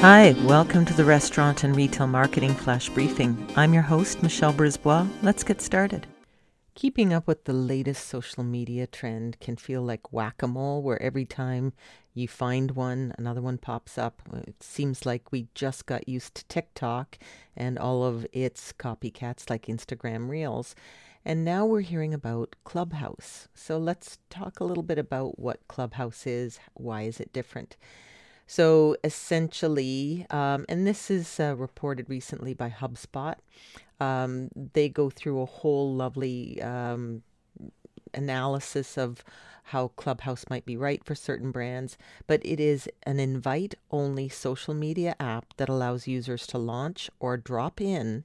Hi, welcome to the Restaurant and Retail Marketing Flash Briefing. I'm your host, Michelle Brisbois. Let's get started. Keeping up with the latest social media trend can feel like whack a mole, where every time you find one, another one pops up. It seems like we just got used to TikTok and all of its copycats like Instagram Reels. And now we're hearing about Clubhouse. So let's talk a little bit about what Clubhouse is. Why is it different? So essentially, um, and this is uh, reported recently by HubSpot, um, they go through a whole lovely um, analysis of how Clubhouse might be right for certain brands, but it is an invite only social media app that allows users to launch or drop in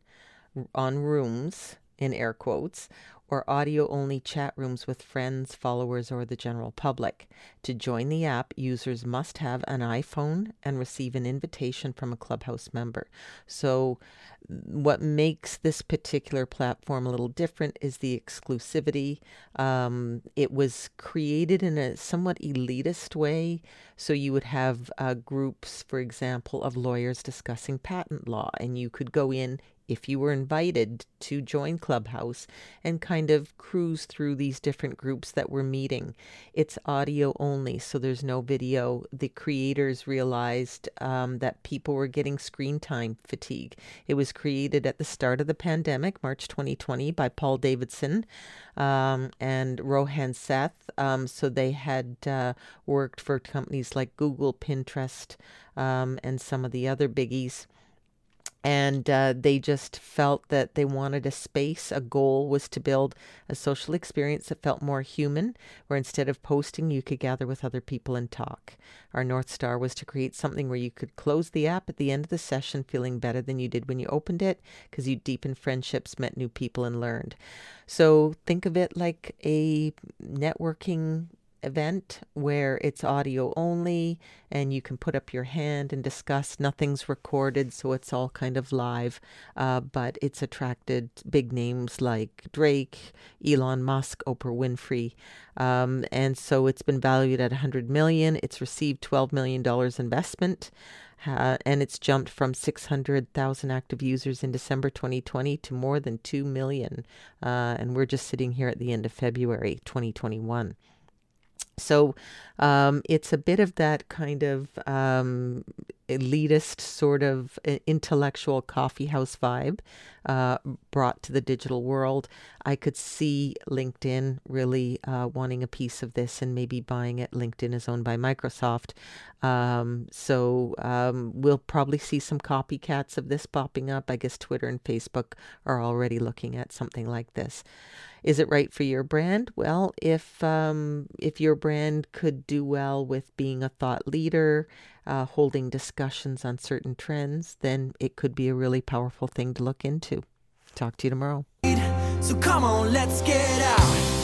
on rooms in air quotes or audio only chat rooms with friends, followers, or the general public. To join the app, users must have an iPhone and receive an invitation from a Clubhouse member. So, what makes this particular platform a little different is the exclusivity. Um, it was created in a somewhat elitist way. So, you would have uh, groups, for example, of lawyers discussing patent law, and you could go in if you were invited to join Clubhouse and kind of cruise through these different groups that were meeting. It's audio only, so there's no video. The creators realized um, that people were getting screen time fatigue. It was created at the start of the pandemic, March 2020, by Paul Davidson um, and Rohan Seth. Um, so they had uh, worked for companies like Google, Pinterest, um, and some of the other biggies and uh, they just felt that they wanted a space. A goal was to build a social experience that felt more human, where instead of posting, you could gather with other people and talk. Our North Star was to create something where you could close the app at the end of the session feeling better than you did when you opened it because you deepened friendships, met new people, and learned. So think of it like a networking event where it's audio only and you can put up your hand and discuss. Nothing's recorded, so it's all kind of live. Uh, but it's attracted big names like Drake, Elon Musk, Oprah Winfrey. Um, and so it's been valued at 100 million. It's received 12 million dollars investment. Uh, and it's jumped from 600,000 active users in December 2020 to more than 2 million. Uh, and we're just sitting here at the end of February 2021. So um, it's a bit of that kind of um, elitist sort of intellectual coffee house vibe uh, brought to the digital world. I could see LinkedIn really uh, wanting a piece of this and maybe buying it. LinkedIn is owned by Microsoft. Um, so um, we'll probably see some copycats of this popping up. I guess Twitter and Facebook are already looking at something like this. Is it right for your brand? Well, if um, if your brand could do well with being a thought leader, uh, holding discussions on certain trends, then it could be a really powerful thing to look into. Talk to you tomorrow. So come on, let's get out.